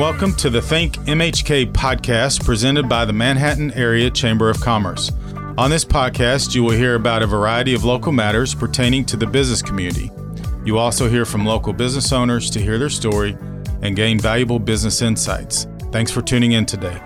welcome to the Think MHK podcast presented by the Manhattan Area Chamber of Commerce. On this podcast, you will hear about a variety of local matters pertaining to the business community. You also hear from local business owners to hear their story and gain valuable business insights. Thanks for tuning in today.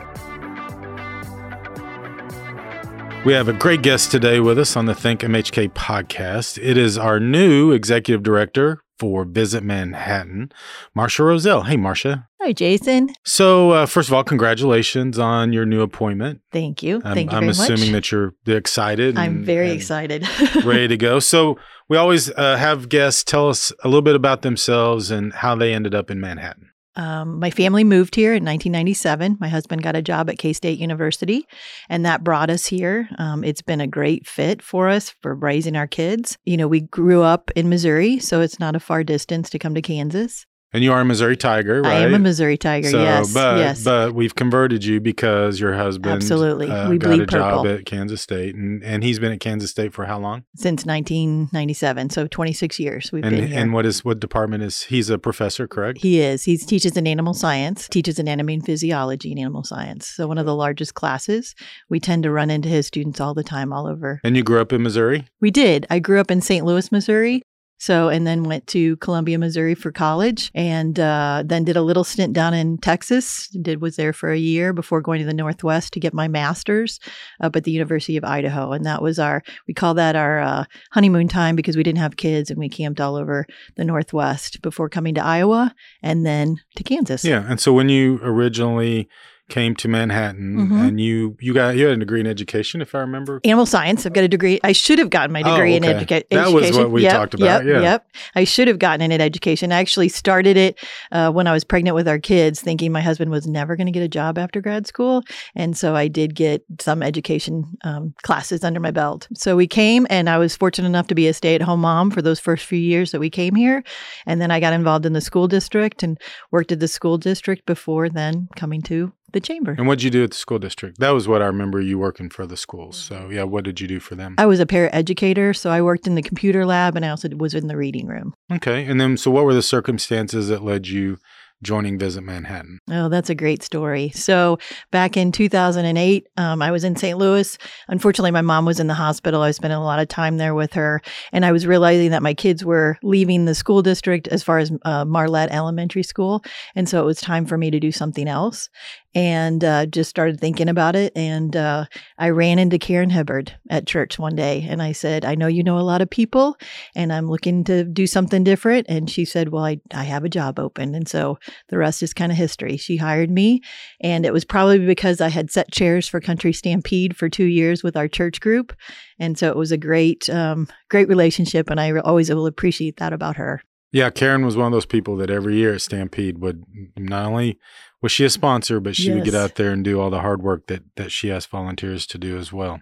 We have a great guest today with us on the Think MHK podcast. It is our new executive director for Visit Manhattan, Marcia Rozell. Hey, Marcia. Hi, Jason. So, uh, first of all, congratulations on your new appointment. Thank you. I'm, Thank you I'm assuming much. that you're excited. I'm very excited. ready to go. So, we always uh, have guests tell us a little bit about themselves and how they ended up in Manhattan. Um, my family moved here in 1997. My husband got a job at K State University, and that brought us here. Um, it's been a great fit for us for raising our kids. You know, we grew up in Missouri, so it's not a far distance to come to Kansas. And you are a Missouri Tiger, right? I am a Missouri Tiger. So, yes, but yes. but we've converted you because your husband Absolutely. uh, We got bleed a job at Kansas State, and and he's been at Kansas State for how long? Since 1997, so 26 years we've and been here. and what is what department is he's a professor, correct? He is. He teaches in animal science, teaches anatomy and physiology in animal science. So one of the largest classes. We tend to run into his students all the time, all over. and you grew up in Missouri. We did. I grew up in St. Louis, Missouri. So, and then went to Columbia, Missouri for college, and uh, then did a little stint down in Texas. Did was there for a year before going to the Northwest to get my master's up at the University of Idaho, and that was our we call that our uh, honeymoon time because we didn't have kids and we camped all over the Northwest before coming to Iowa and then to Kansas. Yeah, and so when you originally came to Manhattan, Mhm. and you you got you had a degree in education, if I remember. Animal science. I've got a degree. I should have gotten my Oh, degree in okay. educa- That education. was what we Yep, talked about, Yep, yeah. yep. I should have gotten it in education. I actually started it uh, when I was pregnant with our kids, thinking my husband was never going to get a job after grad school, and so I did get some education um, classes under my belt. So we came, and I was fortunate enough to be a stay-at-home mom for those first few years that we came here, and then I got involved in the school district and worked at the school district before then coming to the chamber. And what did you do at the school district? That was what I remember you working for the schools. So mm-hmm. yeah, what did you do for them? I was a paraeducator, so I worked in the computer lab and I also was in the reading room. Okay, and then so what were the circumstances that led you joining Visit Manhattan? Oh, that's a great story. So, back in 2008, um, I was in St. Louis. Unfortunately, my mom was in the hospital. I was spending a lot of time there with her. And I was realizing that my kids were leaving the school district as far as uh, Marlatt Elementary School. And so it was time for me to do something else. And uh, just started thinking about it. And uh, I ran into Karen Hibbard at church one day. And I said, I know you know a lot of people, and I'm looking to do something different. And she said, Well, I, I have a job open. And so the rest is kind of history. She hired me, and it was probably because I had set chairs for Country Stampede for two years with our church group, and so it was a great, um, great relationship, and I re- always will appreciate that about her. Yeah, Karen was one of those people that every year at Stampede would not only was she a sponsor, but she would get out there and do all the hard work that that she asked volunteers to do as well.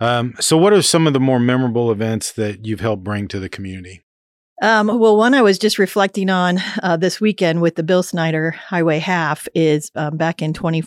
Um, so, what are some of the more memorable events that you've helped bring to the community? Um, well, one I was just reflecting on uh, this weekend with the Bill Snyder Highway Half is um, back in 20,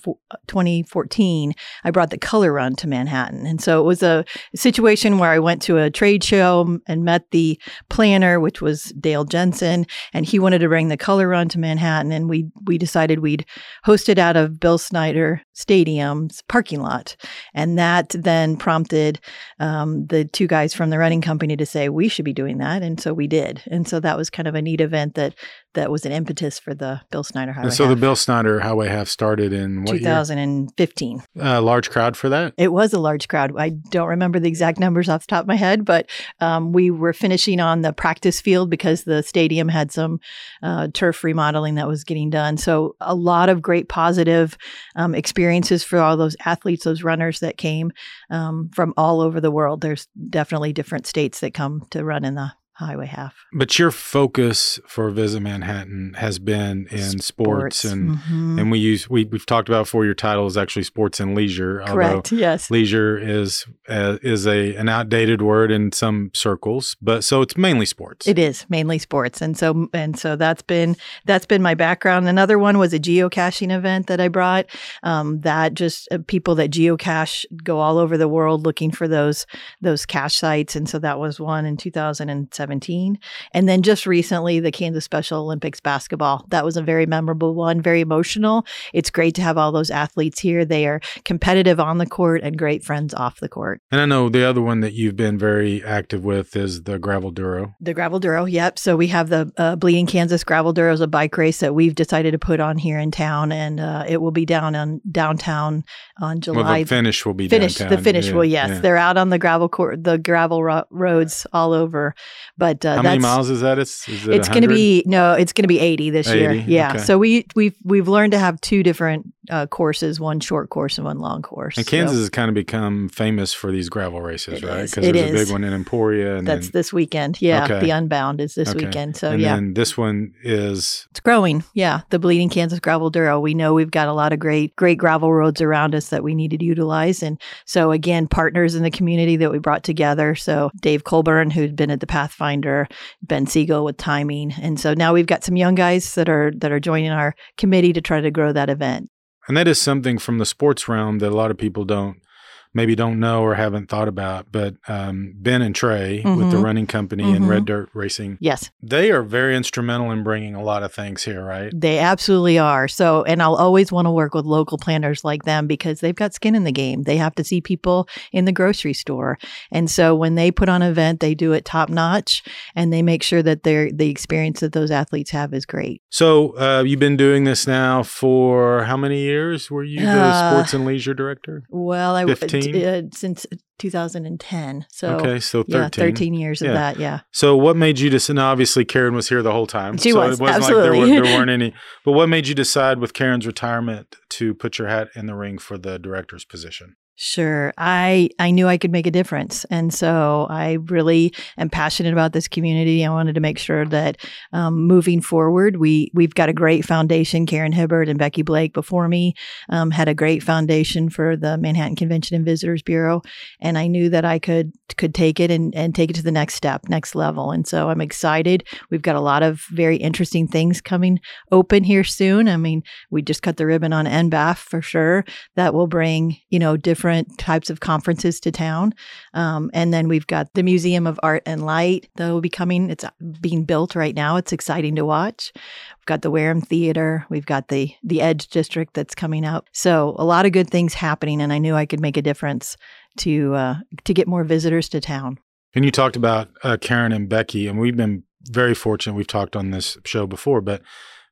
2014, I brought the color run to Manhattan. And so it was a situation where I went to a trade show and met the planner, which was Dale Jensen, and he wanted to bring the color run to Manhattan. And we, we decided we'd host it out of Bill Snyder Stadium's parking lot. And that then prompted um, the two guys from the running company to say we should be doing that, and so we did. And so that was kind of a neat event that that was an impetus for the Bill Snyder Highway. And so, the Half. Bill Snyder Highway Half started in what year? 2015. Uh, large crowd for that. It was a large crowd. I don't remember the exact numbers off the top of my head, but um, we were finishing on the practice field because the stadium had some uh, turf remodeling that was getting done. So, a lot of great positive um, experiences for all those athletes, those runners that came um, from all over the world. There's definitely different states that come to run in the highway half. But your focus for Visit Manhattan has been in sports, and Mhm. and we use we we've talked about before. Your title is actually sports and leisure. correct. Yes. Leisure is uh, is a an outdated word in some circles, but so it's mainly sports. It is mainly sports, and so and so that's been that's been my background. Another one was a geocaching event that I brought. Um, that just uh, people that geocache go all over the world looking for those those cache sites, and so that was one in 2017. 2017. And then just recently, the Kansas Special Olympics basketball. That was a very memorable one, very emotional. It's great to have all those athletes here. They are competitive on the court and great friends off the court. And I know the other one that you've been very active with is the Gravel Duro. The Gravel Duro, yep. So we have the uh, Bleeding Kansas Gravel Duro is a bike race that we've decided to put on here in town, and uh, it will be down on downtown on July. Well, the finish will be finish. downtown. The finish Yeah, will, yes, yeah. they're out on the gravel court, the gravel ro- roads all over. But uh, How that's many miles is that? It's is it it's going to be no, it's going to be 80 this year. Yeah. okay. So we we've we've learned to have two different uh, courses, one short course and one long course. And So Kansas has kind of become famous for these gravel races, It right? Because there's a big one in Emporia, and that's then, this weekend. Yeah, Okay. the Unbound is this Okay. weekend. So and yeah, then this one is it's growing. Yeah, the Bleeding Kansas Gravel Duro. We know we've got a lot of great great gravel roads around us that we need to utilize, and so again, partners in the community that we brought together. So Dave Colburn, who'd been at the Pathfinder, Ben Siegel with timing, and so now we've got some young guys that are that are joining our committee to try to grow that event. And that is something from the sports realm that a lot of people don't maybe don't know or haven't thought about. But um, Ben and Trey with the Mhm. running company Mhm. and Red Dirt Racing, Yes, they are very instrumental in bringing a lot of things here, right? They absolutely are. So, and I'll always want to work with local planners like them because they've got skin in the game. They have to see people in the grocery store. And so when they put on an event, they do it top notch and they make sure that their the experience that those athletes have is great. So uh, you've been doing this now for how many years? Were you the Uh, sports and leisure director? Well, I 15? Uh, since 2010. So okay, so yeah, 13. 13 years Yeah. of that. Yeah. So what made you decide? Obviously, Karen was here the whole time. She so was, It wasn't absolutely. like there, were, there weren't any. But what made you decide with Karen's retirement to put your hat in the ring for the director's position? Sure. I I knew I could make a difference, and so I really am passionate about this community. I wanted to make sure that um, moving forward, we we've got a great foundation. Karen Hibbard and Becky Blake before me um, had a great foundation for the Manhattan Convention and Visitors Bureau, and I knew that I could could take it and and take it to the next step, next level. And so I'm excited. We've got a lot of very interesting things coming open here soon. I mean, we just cut the ribbon on NBAF for sure that will bring you know different types of conferences to town. Um, and then we've got the museum of art and light that will be coming. It's uh, being built right now. It's exciting to watch. We've got the wareham theater. We've got the the edge district that's coming up. So a lot of good things happening and i knew i could make a difference to uh, to get more visitors to town. And you talked about uh, Karen and Becky, and we've been very fortunate. We've talked on this show before, but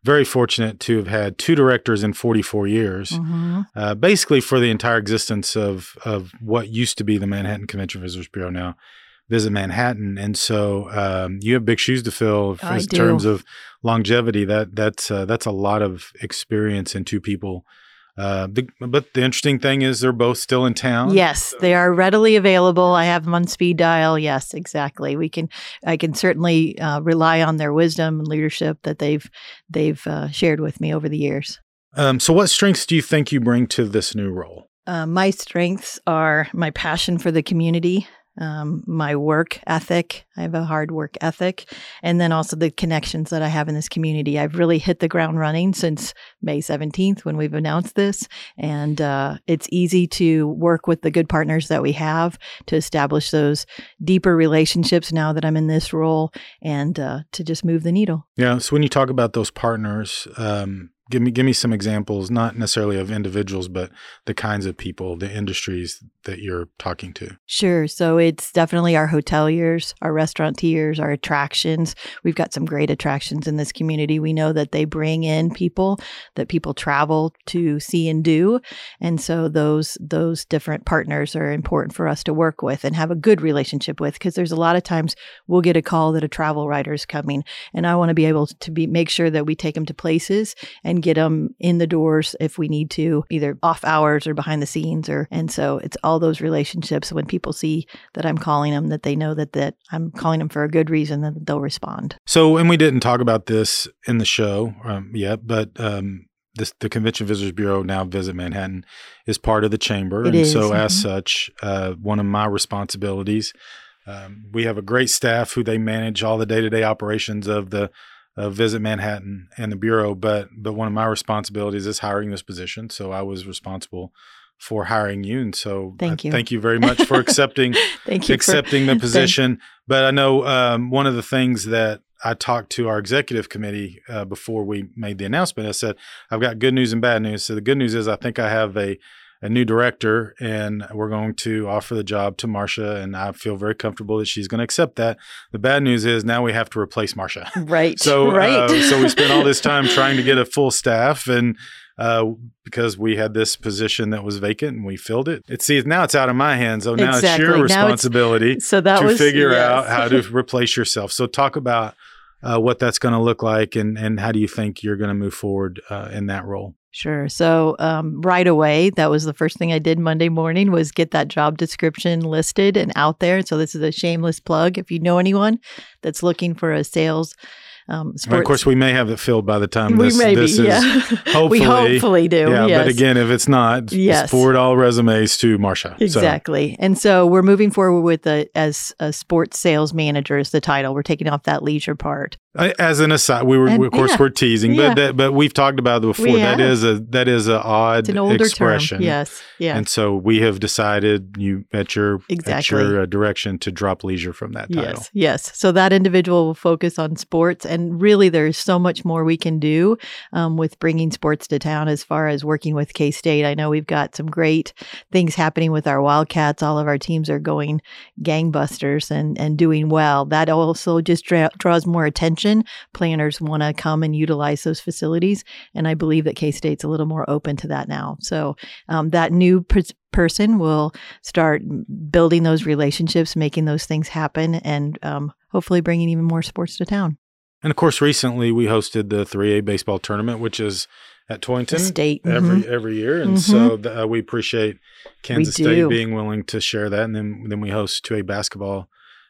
very fortunate to have had two directors in 44 years, Mhm. uh, basically for the entire existence of of what used to be the Manhattan Convention Visitors Bureau. Now, Visit Manhattan, and so um, you have big shoes to fill I in do. terms of longevity. That that's uh, that's a lot of experience in two people. Uh, the, but the interesting thing is they're both still in town. Yes, they are readily available. I have them on speed dial. Yes, exactly. We can, I can certainly uh, rely on their wisdom and leadership that they've they've uh, shared with me over the years. Um, so, what strengths do you think you bring to this new role? Uh, my strengths are my passion for the community, um, my work ethic. I have a hard work ethic, and then also the connections that I have in this community. I've really hit the ground running since May 17th when we've announced this, and uh, it's easy to work with the good partners that we have to establish those deeper relationships now that I'm in this role and uh, to just move the needle. Yeah. So when you talk about those partners, um, give me give me some examples, not necessarily of individuals, but the kinds of people, the industries that you're talking to. Sure. So it's definitely our hoteliers, our restaurateurs, our attractions. We've got some great attractions in this community. We know that they bring in people that people travel to see and do. And so those those different partners are important for us to work with and have a good relationship with because there's a lot of times we'll get a call that a travel writer is coming and I want to be able to be make sure that we take them to places and get them in the doors if we need to, either off hours or behind the scenes or and so it's all those relationships when people see that I'm calling them that they know that that I'm calling them for a good reason that they'll respond. So, and we didn't talk about this in the show um, yet, but um, this, the Convention Visitors Bureau now Visit Manhattan is part of the chamber, It and is, so as mhm. such, uh, one of my responsibilities. Um, we have a great staff who they manage all the day to day operations of the of Visit Manhattan and the bureau, but but one of my responsibilities is hiring this position. So I was responsible for hiring you. And so thank you. Thank you very much for accepting thank you accepting for, the position. but I know um, one of the things that I talked to our executive committee uh, before we made the announcement. I said, I've got good news and bad news. So the good news is I think I have a a new director and we're going to offer the job to Marcia and I feel very comfortable that she's going to accept that. The bad news is now we have to replace Marcia. Right. so right. Uh, so we spent all this time trying to get a full staff and uh, because we had this position that was vacant and we filled it. It see now it's out of my hands. So now exactly. it's your responsibility it's, so that to was, figure yes. out how to replace yourself. So talk about uh, what that's going to look like and and how do you think you're going to move forward uh, in that role? Sure. So um, right away, that was the first thing I did Monday morning was get that job description listed and out there. So this is a shameless plug. If you know anyone that's looking for a sales um, of course, we may have it filled by the time we this, may this be, is. Yeah. Hopefully, we hopefully do. Yeah, yes. but again, if it's not, yes. just forward all resumes to Marcia. Exactly. So. And so we're moving forward with a as a sports sales manager is the title. We're taking off that leisure part. As an aside, we were And- of course yeah. we're teasing, Yeah. but that, but we've talked about it before. That is a that is a odd It's an older expression. term. Yes. Yeah. And so we have decided you at your at your uh, direction to drop leisure from that title. Yes, yes. So that individual will focus on sports, and really, there's so much more we can do um, with bringing sports to town. As far as working with K State, I know we've got some great things happening with our Wildcats. All of our teams are going gangbusters and and doing well. That also just dra- draws more attention. Planners want to come and utilize those facilities, and I believe that K State's a little more open to that now. So um, that new pers- person will start building those relationships, making those things happen, and um, hopefully bringing even more sports to town. And of course, recently we hosted the 3A baseball tournament, which is at Tointon state every mhm. every year, and Mhm. so uh, we appreciate Kansas State being willing to share that. And then then we host 2A basketball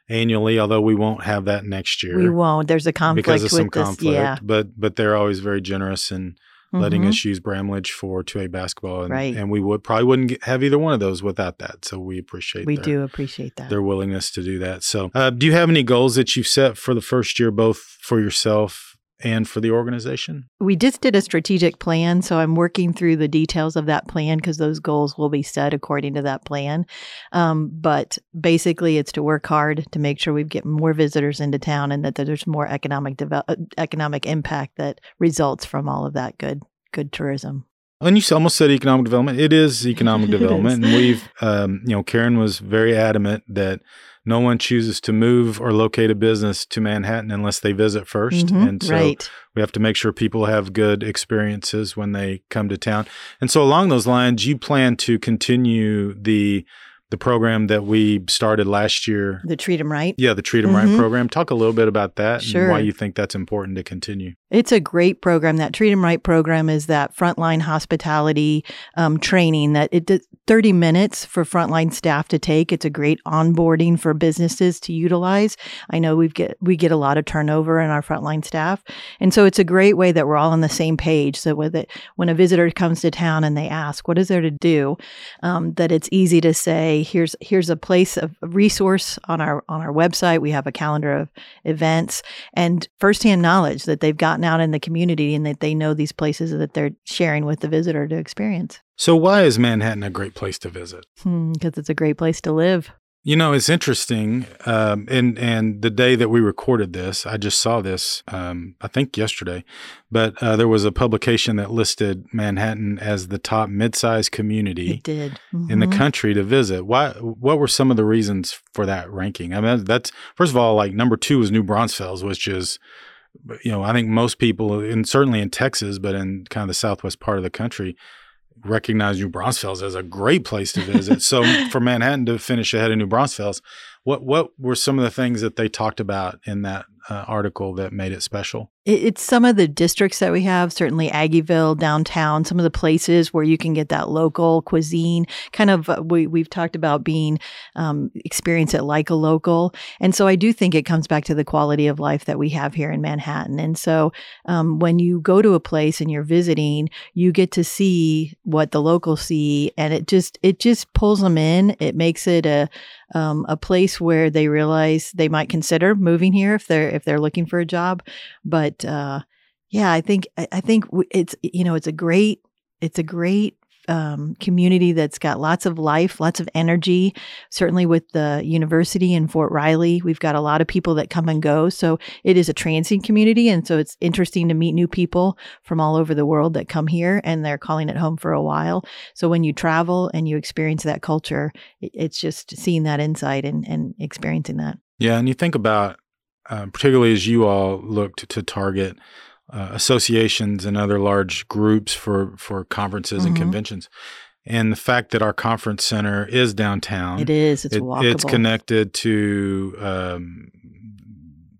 annually, although we won't have that next year we won't. There's a conflict because of with some this. conflict. Yeah, But but they're always very generous in letting Mhm. us use Bramlage for 2A basketball, and, Right. and we would probably wouldn't get, have either one of those without that. So we appreciate that we their, do appreciate that. their willingness to do that. So, uh, do you have any goals that you've set for the first year, both for yourself and for the organization? We just did a strategic plan, so I'm working through the details of that plan because those goals will be set according to that plan. Um, but basically, it's to work hard to make sure we get more visitors into town and that there's more economic develop, uh, economic impact that results from all of that good good tourism. And you almost said economic development. It is economic development, is. and we've, um, you know, Karen was very adamant that no one chooses to move or locate a business to Manhattan unless they visit 1st Mhm, and so right. we have to make sure people have good experiences when they come to town. And so, along those lines, you plan to continue the the program that we started last year. The treat 'em right. Yeah, the Treat 'em Mhm. Right program. Talk a little bit about that and why you think that's important to continue. It's a great program. That Treat 'em Right program is that frontline hospitality um, training that it does 30 minutes for frontline staff to take. It's a great onboarding for businesses to utilize. I know we get we get a lot of turnover in our frontline staff, and so it's a great way that we're all on the same page. So with it, when a visitor comes to town and they ask, "What is there to do?" Um, that it's easy to say, "Here's here's a place of a resource on our on our website. We have a calendar of events and firsthand knowledge that they've gotten out in the community and that they know these places that they're sharing with the visitor to experience. So, why is Manhattan a great place to visit? Hmm, because it's a great place to live. You know, it's interesting. Um, and and the day that we recorded this, I just saw this. Um, I think yesterday, but uh, there was a publication that listed Manhattan as the top mid-sized community It did. in the Mhm. country to visit. Why? What were some of the reasons for that ranking? I mean, that's first of all, like number two is New Braunfels, which is, you know, I think most people, and certainly in Texas, but in kind of the southwest part of the country, recognize New Braunfels as a great place to visit. so for Manhattan to finish ahead of New Braunfels, what what were some of the things that they talked about in that uh, article that made it special? It- It's some of the districts that we have, certainly Aggieville, downtown, some of the places where you can get that local cuisine. Kind of, uh, we, we've talked about being, um, experience it like a local. And so I do think it comes back to the quality of life that we have here in Manhattan. And so um, when you go to a place and you're visiting, you get to see what the locals see and it just, it just pulls them in. It makes it a, um, a place where they realize they might consider moving here if they're if they're looking for a job. But uh, yeah, I think I I think it's you know it's a great it's a great um, community that's got lots of life, lots of energy. Certainly with the university in Fort Riley, we've got a lot of people that come and go. So it is a transient community. And so it's interesting to meet new people from all over the world that come here and they're calling it home for a while. So when you travel and you experience that culture, it's just seeing that insight and, and experiencing that. Yeah. And you think about, uh, particularly as you all looked to target uh, associations and other large groups for for conferences mm-hmm. and conventions. And the fact that our conference center is downtown, it is. It's it, walkable. It's connected to um,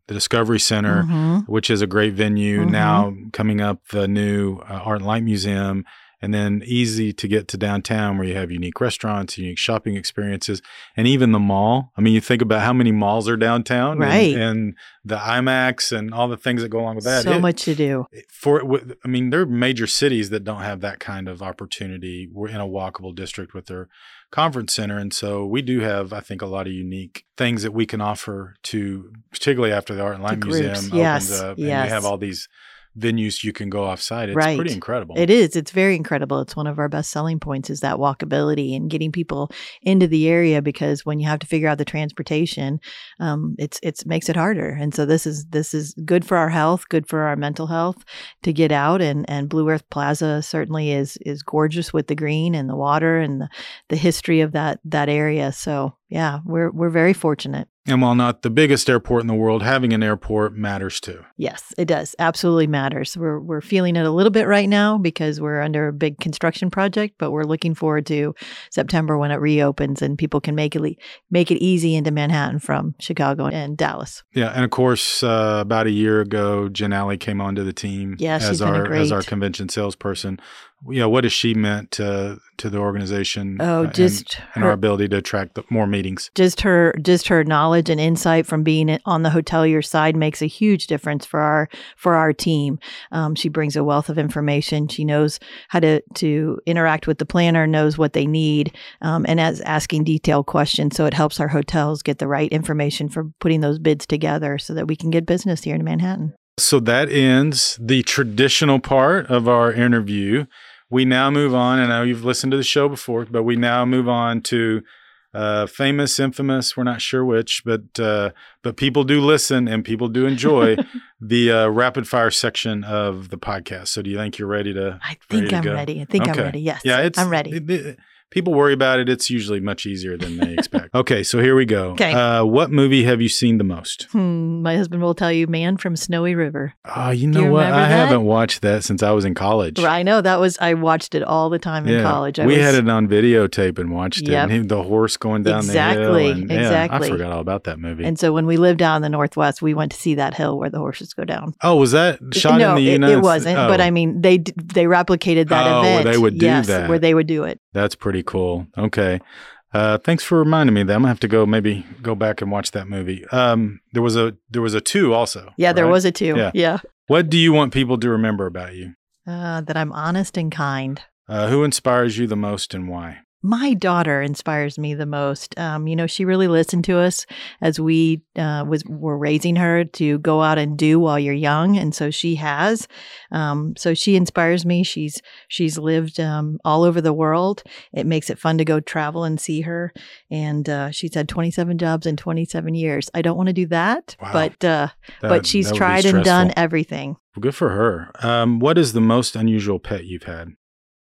the Discovery Center, mm-hmm. which is a great venue. Mm-hmm. Now coming up, the new uh, Art and Light Museum, and then easy to get to downtown where you have unique restaurants, unique shopping experiences, and even the mall. I mean, you think about how many malls are downtown, right? And, and the IMAX and all the things that go along with that. So it, much to do. For I mean, there are major cities that don't have that kind of opportunity. We're in a walkable district with their conference center, and so we do have, I think, a lot of unique things that we can offer to, particularly after the Art and Light Museum yes. opens up, yes. and you have all these venues you can go offsite. It's right. pretty incredible. It is. It's very incredible. It's one of our best selling points is that walkability and getting people into the area because when you have to figure out the transportation, um, it's it's makes it harder. And so this is this is good for our health, good for our mental health to get out. And and Blue Earth Plaza certainly is is gorgeous with the green and the water and the, the history of that that area. So yeah, we're we're very fortunate. And while not the biggest airport in the world, having an airport matters too. Yes, it does. Absolutely matters. We're we're feeling it a little bit right now because we're under a big construction project, but we're looking forward to September when it reopens and people can make it make it easy into Manhattan from Chicago and Dallas. Yeah, and of course, uh, about a year ago, Jen Alley came onto the team yeah, as our as our convention salesperson yeah, what has she meant to to the organization? Oh, uh, just and, and, our ability to attract more meetings. Just her, just her knowledge and insight from being on the hotelier side makes a huge difference for our for our team. Um, she brings a wealth of information. She knows how to to interact with the planner, knows what they need, um, and as asking detailed questions. So it helps our hotels get the right information for putting those bids together, so that we can get business here in Manhattan. So that ends the traditional part of our interview. We now move on, and I know you've listened to the show before, but we now move on to uh, famous, infamous. We're not sure which, but uh, but people do listen and people do enjoy the uh, rapid fire section of the podcast. So, do you think you're ready to? I think ready I'm ready. I think okay. I'm ready. Yes. Yeah, it's I'm ready. It, it, people worry about it, it's usually much easier than they expect. okay, so here we go. Okay. Uh, what movie have you seen the most? Hmm, my husband will tell you Man from Snowy River. Oh, you know you what? I that? haven't watched that since I was in college. I know. That was, I watched it all the time in college. I we was, had it on videotape and watched yep. it. And the horse going down exactly, the hill. And, exactly. Yeah, I forgot all about that movie. And so when we lived down in the Northwest, we went to see that hill where the horses go down. Oh, was that shot no, in the it, United States? it wasn't. Oh. But I mean, they they replicated that oh, event. they would do yes, that. Where they would do it. That's pretty cool. Okay. Uh, thanks for reminding me that I'm gonna have to go maybe go back and watch that movie. Um, there was a there was a two also. Yeah, right? there was a two. Yeah. yeah. What do you want people to remember about you? Uh, that I'm honest and kind. Uh, who inspires you the most and why? My daughter inspires me the most. Um, you know, she really listened to us as we uh, was were raising her to go out and do while you're young, and so she has. Um, so she inspires me. She's she's lived um, all over the world. It makes it fun to go travel and see her. And uh, she's had 27 jobs in 27 years. I don't want to do that, wow. but uh, that, but she's tried and done everything. Well, good for her. Um, what is the most unusual pet you've had?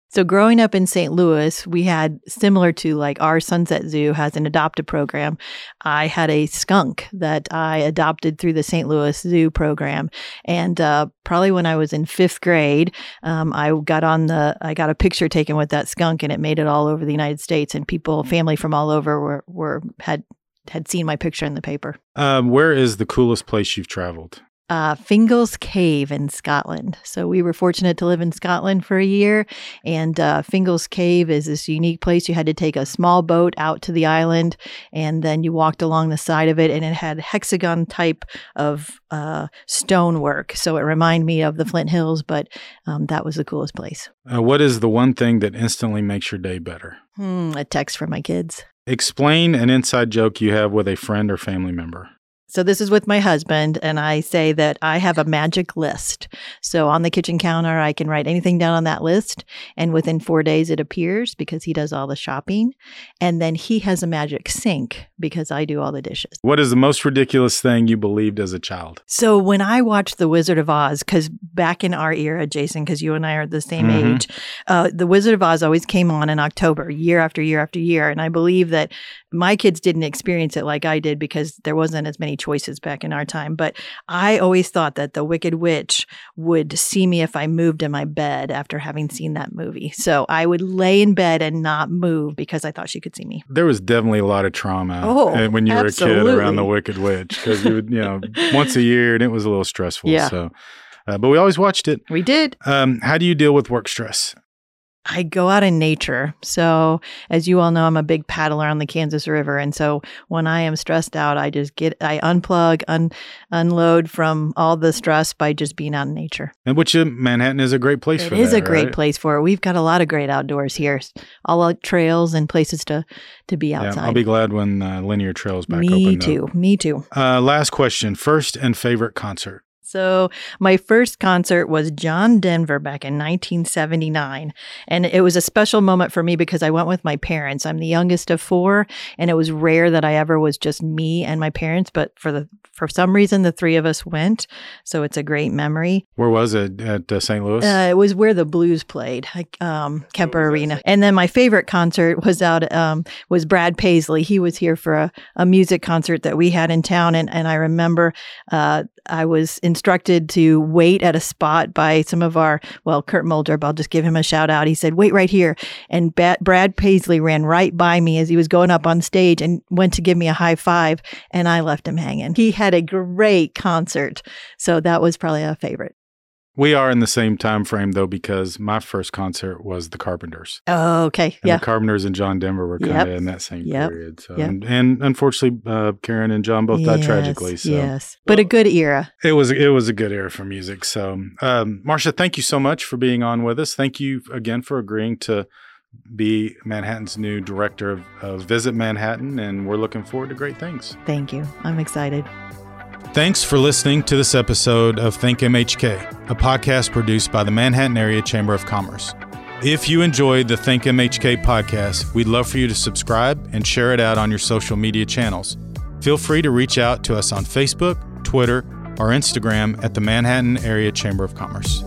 So growing up in St. Louis, we had similar to like our Sunset Zoo has an adopted program. I had a skunk that I adopted through the St. Louis Zoo program, and uh, probably when I was in fifth grade, um, I got on the I got a picture taken with that skunk, and it made it all over the United States, and people, family from all over, were were had had seen my picture in the paper. Um, where is the coolest place you've traveled? Uh, Fingal's Cave in Scotland. So we were fortunate to live in Scotland for a year. And uh, Fingal's Cave is this unique place. You had to take a small boat out to the island, and then you walked along the side of it, and it had hexagon type of uh, stonework. So it reminded me of the Flint Hills, but um, that was the coolest place. Uh, what is the one thing that instantly makes your day better? Hmm, a text from my kids. Explain an inside joke you have with a friend or family member. So this is with my husband, and I say that I have a magic list. So on the kitchen counter, I can write anything down on that list, and within four days it appears because he does all the shopping. And then he has a magic sink because I do all the dishes. What is the most ridiculous thing you believed as a child? So when I watched The Wizard of Oz, because back in our era, Jason, because you and I are the same Mhm. age, uh, The Wizard of Oz always came on in October, year after year after year. And I believe that my kids didn't experience it like I did because there wasn't as many choices back in our time. But I always thought that the Wicked Witch would see me if I moved in my bed after having seen that movie. So I would lay in bed and not move because I thought she could see me. There was definitely a lot of trauma Oh, uh, when you were a kid around the Wicked Witch because you would, you know, once a year and it was a little stressful. Yeah. So, uh, but we always watched it. We did. Um, how do you deal with work stress? I go out in nature. So, as you all know, I'm a big paddler on the Kansas River. And so, when I am stressed out, I just get, I unplug, un, unload from all the stress by just being out in nature. And which uh, Manhattan is a great place It for is that, a great right? place for it. We've got a lot of great outdoors here, all trails and places to, to be Yeah, outside. I'll be glad when uh, linear trails back Me open. though. too. Me too. Uh, last question: first and favorite concert. So, my first concert was John Denver back in 1979. And it was a special moment for me because I went with my parents. I'm the youngest of four, and it was rare that I ever was just me and my parents. But for the for some reason, the three of us went. So, it's a great memory. Where was it? At uh, St. Louis. Uh, it was where the Blues played, like, um, Kemper Arena. And then my favorite concert was out um, was Brad Paisley. He was here for a, a music concert that we had in town, and and I remember uh, I was instructed to wait at a spot by some of our well, Kurt Muldrup. I'll just give him a shout out. He said, "Wait right here," and Ba- Brad Paisley ran right by me as he was going up on stage and went to give me a high five, and I left him hanging. He had a great concert, so that was probably a favorite. We are in the same time frame though because my first concert was the Carpenters. Oh, okay, And yeah. the Carpenters and John Denver were kind of Yep. in that same Yep. period. So, Yep. and, and unfortunately, uh, Karen and John both died tragically. So Yes, but a good era. it was it was a good era for music. So, um, Marcia, thank you so much for being on with us. Thank you again for agreeing to be Manhattan's new director of, of Visit Manhattan, and we're looking forward to great things. Thank you. I'm excited. Thanks for listening to this episode of Think MHK, a podcast produced by the Manhattan Area Chamber of Commerce. If you enjoyed the Think MHK podcast, we'd love for you to subscribe and share it out on your social media channels. Feel free to reach out to us on Facebook, Twitter, or Instagram at the Manhattan Area Chamber of Commerce.